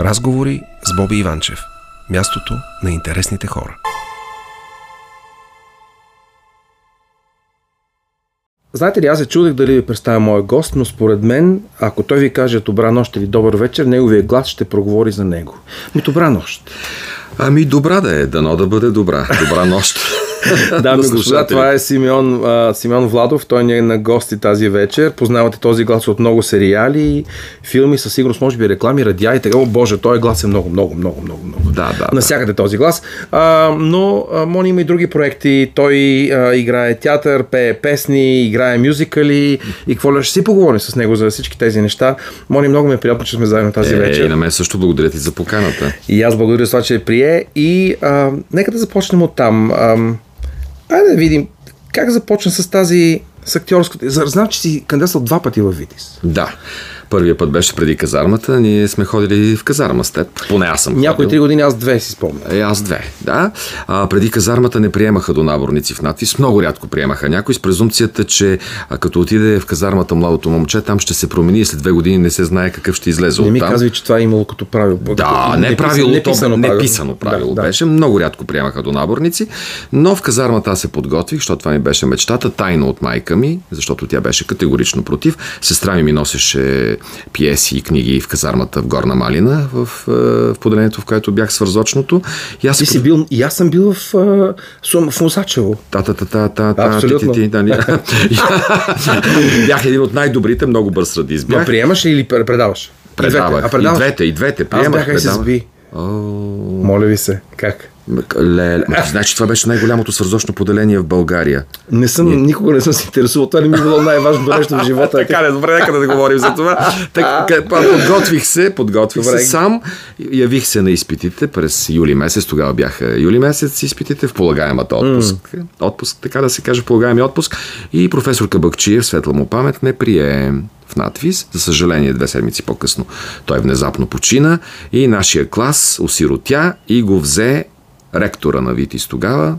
Разговори с Боби Иванчев. Мястото на интересните хора. Знаете ли, аз се чудех дали ви представя моя гост, но според мен, ако той ви каже добра нощ или добър вечер, неговия глас ще проговори за него. Ми добра нощ. Ами добра да е, дано да бъде добра. Добра нощ. Дами и господа, това е Симеон, а, Симеон Владов. Той ни е на гости тази вечер. Познавате този глас от много сериали, филми, със сигурност, може би реклами, радиа и така. О, боже, този глас е много, много, много, много, много. Да, да. Насякъде този глас. А, но а, Мони има и други проекти. Той а, играе театър, пее песни, играе мюзикали и какво ли ще си поговорим с него за всички тези неща. Мони, много ми е приятно, че сме заедно тази е, вечер. И на мен също благодаря ти за поканата. И аз благодаря за това, че прие. И а, нека да започнем от там. А, айде да видим как започна с тази с актьорското. Знам, че си кандидатствал два пъти във Витис. Да. Първия път беше преди казармата. Ние сме ходили в казарма с теб. Поне аз съм Някои три години, аз две си спомням. Е, аз две, да. А, преди казармата не приемаха до наборници в надпис. Много рядко приемаха някой с презумпцията, че а, като отиде в казармата младото момче, там ще се промени и след две години не се знае какъв ще излезе Не ми оттам. казвай, че това е имало като правило. Да, не, правило, не писано не писано правило Да, да. беше. Много рядко приемаха до наборници, но в казармата аз се подготвих, защото това ми беше мечтата, тайно от майка ми, защото тя беше категорично против. Сестра ми ми носеше пиеси и книги в казармата в Горна Малина, в, е, в поделението, в което бях свързочното. И аз Ти се си бил, и аз съм бил в, Сум- в Мусачево. Та, та, та, та, та, Абсолютно. ти, ти, ти, да, ни- Бях един от най-добрите, много бърз радист. Бях. приемаш ли или пр- предаваш? И двете. Предавах. А предаваш? И двете, и двете. Аз Приемах, бях предавах. SSB. О, Моля ви се. Как? Леле. Ти значи това беше най-голямото свързочно поделение в България. Не съм, никога не съм се интересувал. Това не ми е било най-важното нещо в живота. Така не, добре, нека да говорим за това. Така, подготвих се, подготвих Добре. се сам. Явих се на изпитите през юли месец. Тогава бяха юли месец изпитите в полагаемата отпуск. Отпуск, така да се каже, полагаемия отпуск. И професор Кабакчиев, светла му памет, не прие в надвис. За съжаление, две седмици по-късно той внезапно почина и нашия клас осиротя и го взе ректора на Витис тогава,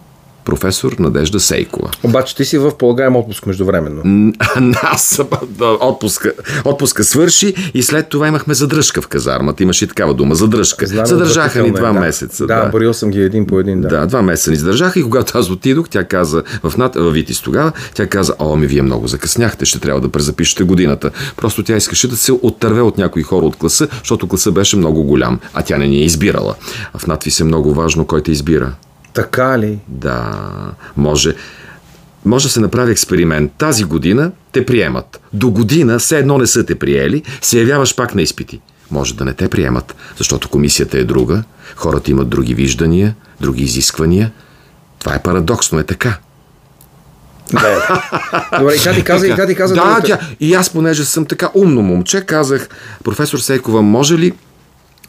професор Надежда Сейкова. Обаче ти си в полагаем отпуск междувременно. Аз да, отпуска, отпуска свърши и след това имахме задръжка в казармата. Имаше и такава дума. Задръжка. Знам, Задържаха ни два да. месеца. Да, броил съм ги един по един. Да. Да, два месеца ни задържаха и когато аз отидох, тя каза в над, във Витис тогава, тя каза, о, ми вие много закъсняхте, ще трябва да презапишете годината. Просто тя искаше да се оттърве от някои хора от класа, защото класа беше много голям, а тя не ни е избирала. А в надвис е много важно кой те избира. Така ли? Да, може. Може да се направи експеримент. Тази година те приемат. До година все едно не са те приели, се явяваш пак на изпити. Може да не те приемат, защото комисията е друга, хората имат други виждания, други изисквания. Това е парадоксно, е така. Добре, и тя ти каза, и тя ти каза. да, тя, и аз, понеже съм така умно момче, казах, професор Сейкова, може ли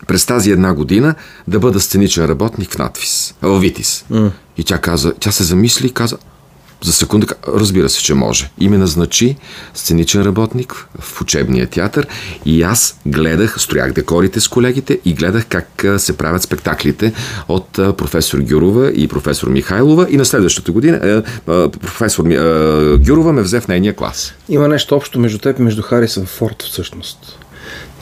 през тази една година да бъда сценичен работник в надвис, в Витис? И тя каза, тя се замисли и каза, за секунда, разбира се, че може. И ме назначи сценичен работник в учебния театър и аз гледах, строях декорите с колегите и гледах как се правят спектаклите от професор Гюрова и професор Михайлова и на следващата година професор Гюрова ме взе в нейния клас. Има нещо общо между теб и между Харисън Форд всъщност.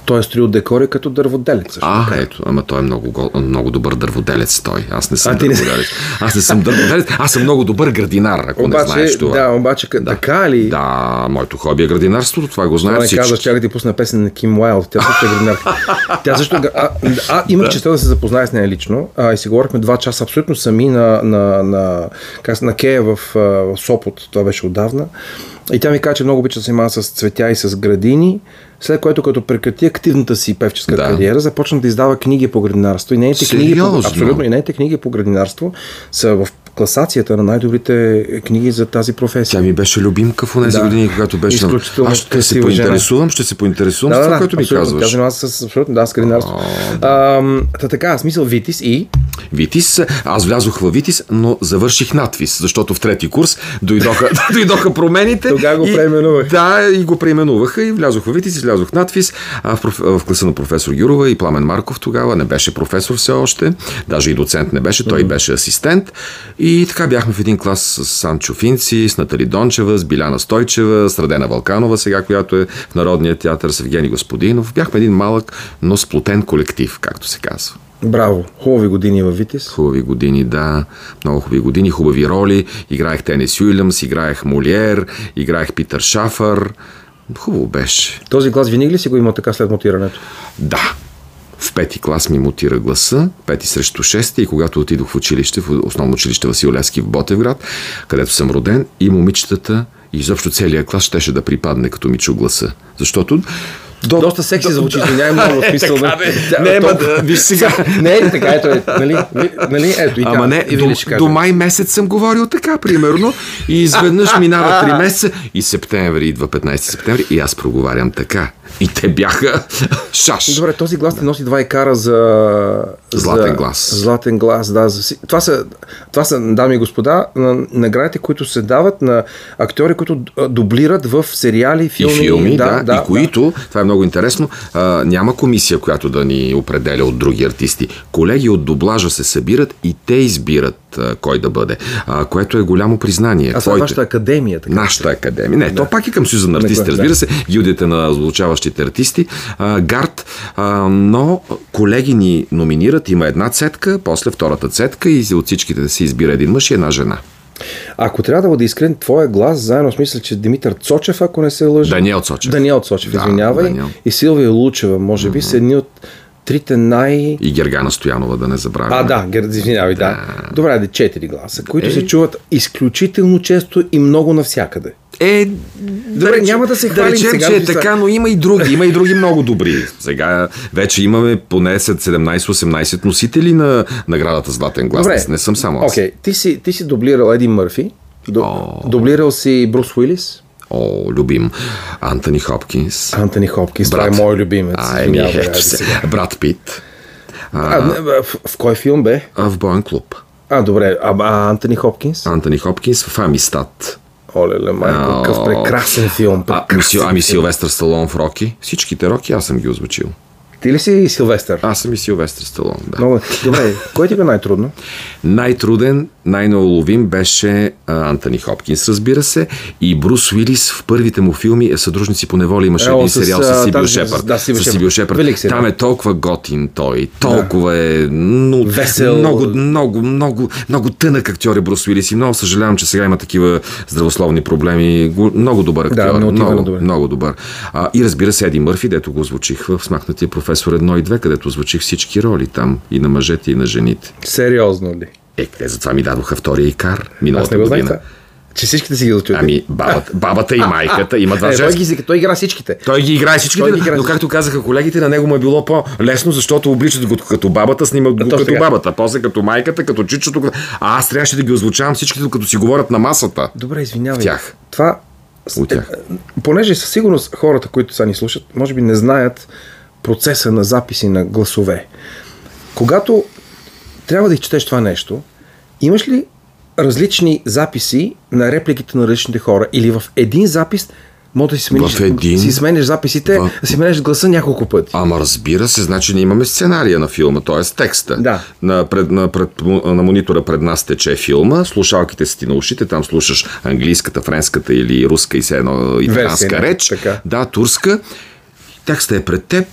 Той е строил декори като дърводелец. също А, така. ето, ама той е много, много добър дърводелец той. Аз не съм А, не дърводелец. Аз не съм дърводелец, аз съм много добър градинар, ако не знаеш Обаче, това. да, обаче, да. така ли? Да, моето хоби е градинарството, това го Това знаят не всички. казваш, чакай да ти пусна песен на Ким Уайлд. Тя също е градинарка. Тя също... А, а имах честа да се запозная с нея лично. А, и си говорихме два часа абсолютно сами на, на, на, как, на Кея в, в Сопот. Това беше отдавна. И тя ми каза, че много обича да се занимава с цветя и с градини. След което, като прекрати активната си певческа Да. кариера, започна да издава книги по градинарство. И нейните книги, по, абсолютно, и нейните книги по градинарство са в класацията на най-добрите книги за тази професия. Тя ми беше любимка в тези Да. години, когато беше. Изключително Аз ще се жена. поинтересувам, ще се поинтересувам с това, което ми. Тя казваш. занимава се с абсолютно да, с градинарство. А, та така, смисъл Витис и Витис. Аз влязох в Витис, но завърших надвис, защото в трети курс дойдоха, дойдоха промените. Тогава го и- преименуваха. Да, и го преименуваха и влязох в Витис, излязох в надвис а в, проф- в класа на професор Юрова и Пламен Марков тогава не беше професор все още, даже и доцент не беше, той беше асистент. И така бяхме в един клас с Санчо Финци, с Натали Дончева, с Биляна Стойчева, с Радена Валканова, сега, която е в Народния театър, с Евгений Господинов. Бяхме един малък, но сплотен колектив, както се казва. Браво. Хубави години във Витис. Хубави години, да. Много хубави години, хубави роли. Играех Тенис Уилямс, играех Молиер, играех Питър Шафър. Хубаво беше. Този глас винаги ли си го имал така след мутирането? Да. В пети клас ми мутира гласа, пети срещу шести и когато отидох в училище, в основно училище Васил Левски в Ботевград, където съм роден, и момичетата, и изобщо целият клас щеше да припадне, като ми чу гласа. Защото до... Доста секси звучи, извинявай много смисъл. така, нали? бе. Тя- Не, ма толкова- да, виж сега. Не, е така, ето е, нали, нали, ето и Ама не, и до, до май месец съм говорил така, примерно, и изведнъж минава 3 месеца и септември идва 15 септември и аз проговарям така. И те бяха шаш. Добре, този глас ти носи два икара за... Златен глас. Златен глас, да. За... Това, са, това са, дами и господа, на- наградите, които се дават на актьори, които дублират в сериали, филми. и филми, да, да, и които, това е много интересно, а, няма комисия, която да ни определя от други артисти. Колеги от дублажа се събират и те избират кой да бъде, а, което е голямо признание. А е вашата академия. Така. Нашата академия. Не, то пак и към Съюза на артистите, Да. разбира се, гилдията на звучаващите артисти, а, гард, а, но колеги ни номинират, има една цетка, после втората цетка и от всичките да се избира един мъж и една жена. Ако трябва да бъде искрен, твоя глас, заедно с мисля, че Димитър Цочев, ако не се лъжа. Даниел Цочев. Даниел Цочев, Да, извинявай. Даниел. И Силвия Лучева, може би, са едни от трите най... И Гергана Стоянова, да не забравяме. А, да, извинявай, да. Добре, айде, четири гласа, които Е. се чуват изключително често и много навсякъде. Е, Добре, няма да се да хвалим речем, сега, че е така, но има и други. Има и други много добри. Сега вече имаме поне 17-18 носители на наградата Златен глас. Добре. Не, съм само аз. Окей, ти, си, ти си дублирал Еди Мърфи, О. дублирал си Брус Уилис, О, любим. Антони Хопкинс. Антони Хопкинс, това е Брат. мой любимец. А, еми, ето се. Брат Пит. А, не, в, в кой филм бе? А, в Боен клуб. А, добре, а, а Антони Хопкинс? Антони Хопкинс в Амистат. Оле, майко, какъв прекрасен филм. А, прекрасен Сил- ами. Силвестър Сталон в Роки. Всичките Роки аз съм ги озвучил. Ти ли си Силвестър? Аз съм и Силвестър Сталон, да. Много... Добре, кой ти бе най-трудно? Най-труден, най-неуловим беше а, Антони Хопкинс, разбира се, и Брус Уилис в първите му филми е Съдружници по неволя имаше Е, о, един сериал с Сибил Шепард. да, Сибил Шепард. Там е толкова готин той, толкова е но, Весел. много, много, много, много тънък актьор е Брус Уилис и много съжалявам, че сега има такива здравословни проблеми. Го- Много добър актьор. отива на много, добре. много добър. А, и разбира се, Еди Мърфи, дето го озвучих в Смахнатия професор 1 и 2, където озвучих всички роли там. И на мъжете, и на жените. Сериозно ли? Е, те затова ми дадоха втория икар Аз миналата не го година. това. Че всичките си ги учат. Ами, бабата, бабата и майката има два е, той, ги, той игра всичките. Той ги играе всичките, Той ги играе но както казаха колегите, на него му е било по-лесно, защото обличат го като бабата, снимат го като така. бабата, после като майката, като чичото. А аз трябваше да ги озвучавам всичките, докато си говорят на масата. Добре, извинявай. В тях. Това, От тях. е, понеже със сигурност хората, които са ни слушат, може би не знаят процеса на записи на гласове. Когато трябва да изчетеш това нещо, имаш ли различни записи на репликите на различните хора? Или в един запис може да си смениш, В един? си смениш записите, В- да си смениш гласа няколко пъти. Ама разбира се, значи ние имаме сценария на филма, т.е. текста. Да. На, пред, на, пред, на монитора пред нас тече филма, слушалките са ти на ушите, там слушаш английската, френската или руска и все едно италианска реч. така. Да, турска. Текстът е пред теб,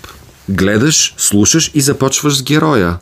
гледаш, слушаш и започваш с героя.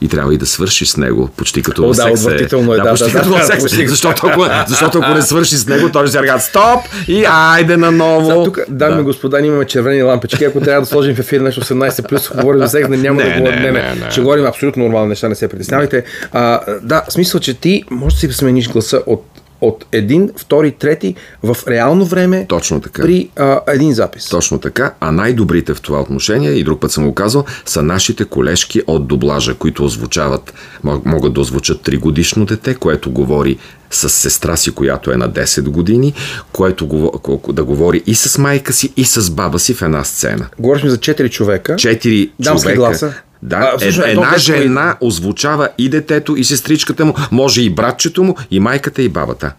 И трябва и да свършиш с него, почти като О, в да, секс. отвратително е, да, почти да, като да, в секс. почти- Защото, ако, защото ако не свършиш с него, той ще се стоп и айде наново. Сега, тук, дами и господа, имаме червени лампички. Ако трябва да сложим в ефир нещо 18 плюс, говорим за секс, не, няма Не, да говорим. не, Не, не, не. Ще говорим абсолютно нормални неща, не се притеснявайте. А, да, смисъл, че ти можеш да си смениш гласа от, от един, втори, трети в реално време Точно така. при а, един запис. Точно така, а най-добрите в това отношение, и друг път съм го казал, са нашите колежки от дублажа, които озвучават, мог- могат да озвучат 3 годишно дете, което говори с сестра си, която е на 10 години, което да говори и с майка си, и с баба си в една сцена. Говориш ми за 4 човека. Четири Дамски човека. гласа. Да, А, е, всъщност, едно една жена озвучава и детето, и сестричката му, може и братчето му, и майката, и бабата.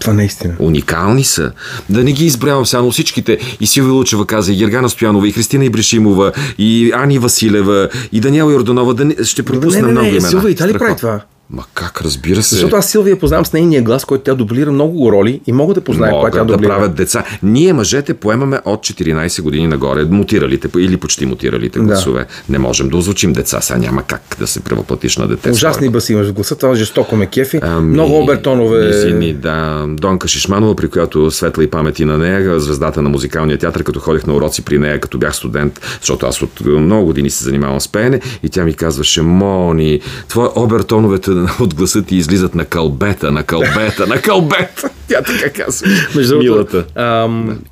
Това наистина. Уникални са. Да не ги изброявам сега, но всичките. И Силвия Лучева каза, и Гергана Стоянова, и Христина Ибришимова, и Ани Василева, и Даниела Йорданова. Да не, ще пропусна не, не, много не, имена. Силвия и тя ли прави това? Ма как, разбира се. Защото аз Силвия познавам с нейния глас, който тя дублира много роли и мога да позная кога тя могат да дублира. правят деца. Ние, мъжете, поемаме от 14 години нагоре мутиралите или почти мутиралите Да. гласове. Не можем да озвучим деца. Сега няма как да се превъплатиш на дете. Ужасни баси имаш в гласа, това жестоко ме кефи. Ами, много обертонове. Низини, да. Донка Шишманова, при която светла и памети на нея, звездата на музикалния театър, като ходих на уроци при нея, като бях студент, защото аз от много години се занимавам с пеене и тя ми казваше, Мони, твои обертоновете от гласа ти излизат на кълбета, на кълбета, на кълбета. Тя така казва. Между другото,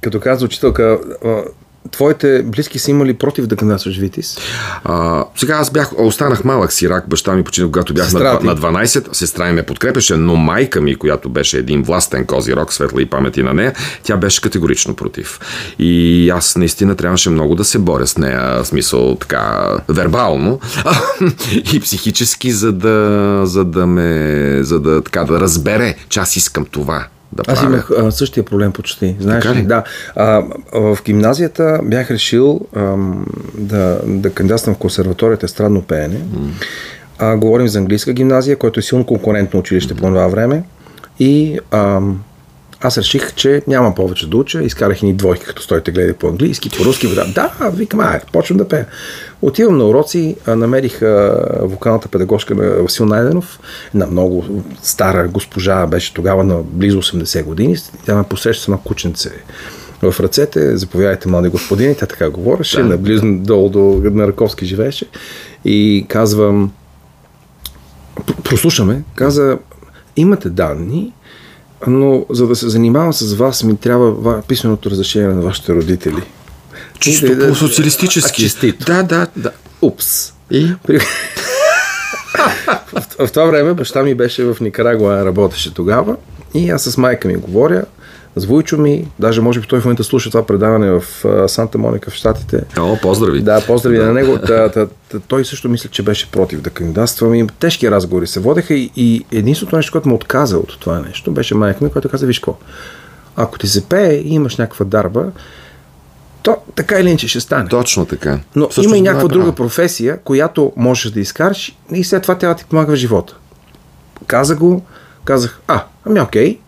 като каза учителка, а, твоите близки са имали против да кандидатстваш Витис? А, сега аз бях, останах малък сирак, баща ми почина, когато бях Сестра на, ти? на 12, сестра ми ме подкрепеше, но майка ми, която беше един властен козирог, светла и памети на нея, тя беше категорично против. И аз наистина трябваше много да се боря с нея, в смисъл така вербално и психически, за да, за да ме, за да, така, да разбере, че аз искам това да Аз правя. имах а, същия проблем почти. Знаеш Така ли? Да. А, в гимназията бях решил ам, да, да кандидатствам в консерваторията странно пеене. А, говорим за английска гимназия, което е силно конкурентно училище по това време. И ам, аз реших, че няма повече да уча. Изкарах и ни двойки, като стойте гледай по-английски, по-руски. Да, да, викам, ай, почвам да пея. Отивам на уроци, намерих вокалната педагогка на Васил Найденов, една много стара госпожа, беше тогава на близо 80 години. Тя ме посреща с едно кученце в ръцете. Заповядайте, млади господини. Тя така говореше, да. наблизо долу до на Раковски живееше. И казвам, прослушаме, каза, имате данни, но за да се занимавам с вас, ми трябва ва- писменото разрешение на вашите родители. Чисто да- по-социалистически. А, честито. Да, да, да. Упс. И? При... в, в това време баща ми беше в Никарагуа, работеше тогава и аз с майка ми говоря, с Войчо ми, даже може би той в момента слуша това предаване в Санта Моника в Штатите. О, поздрави. Да, поздрави на него. Та, та, та, той също мисля, че беше против да кандидатствам. И тежки разговори се водеха и, и единственото нещо, което му отказа от това нещо, беше майка ми, която каза, виж какво, ако ти се пее и имаш някаква дарба, то така или иначе ще стане. Точно така. Но Всъщност има и е някаква право. друга професия, която можеш да изкараш и след това тя да ти помага в живота. Каза го, казах, а, ами окей,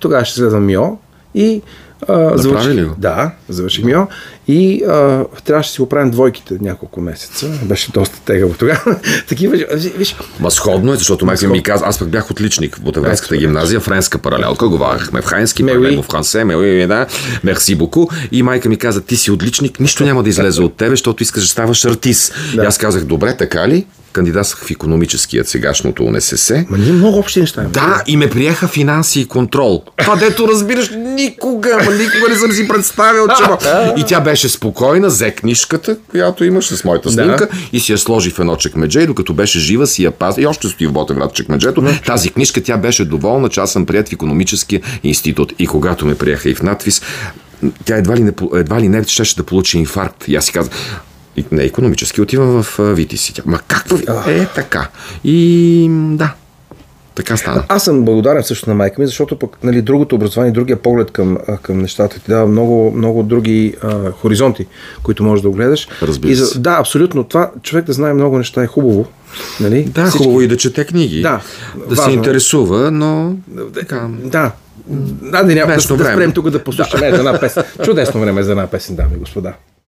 тогава ще следвам МИО и а, завърших, ли го? Да, завърших МИО и а, трябваше да си оправим двойките няколко месеца. Беше доста тегаво тогава. Такива, виж, Ма сходно е, защото майка ми каза, аз пък бях отличник в Ботевенската гимназия, френска паралелка, говорихме паралело уи. в франсе, ме уи, да, мерси боку. И майка ми каза, ти си отличник, нищо няма да излезе от тебе, защото искаш да ставаш артист. И аз казах, добре, така ли? Кандидатствах в економическият сегашното УНСС. ма ние много общи неща. Да, и ме приеха финанси и контрол. Това дето разбираш, никога, ма никога не съм си представил, че... И тя беше спокойна, взе книжката, която имаш с моята снимка и си я сложи в едно чекмедже и докато беше жива си я пази. И още стои в Ботевград чекмеджето. Тази книжка тя беше доволна, че аз съм прият в економическия институт. И когато ме приеха и в надвис, тя едва ли не, едва ли не щеше да получи инфаркт. И аз си казах, не економически, отивам в Витиси. Ма как. Е, така. И да, така стана. Аз съм благодарен също на майка ми, защото пък нали, другото образование, другия поглед към, към нещата ти дава много, много други а, хоризонти, които можеш да огледаш. Разбира и за, се. да, абсолютно. Това човек да знае много неща е хубаво. Нали? Да, Всички- хубаво и да чете книги. Да, да се важно е. интересува, но така. Да. Да, да, да, да време. спрем тук да послушаме за една песен. Чудесно време за една песен, дами и господа.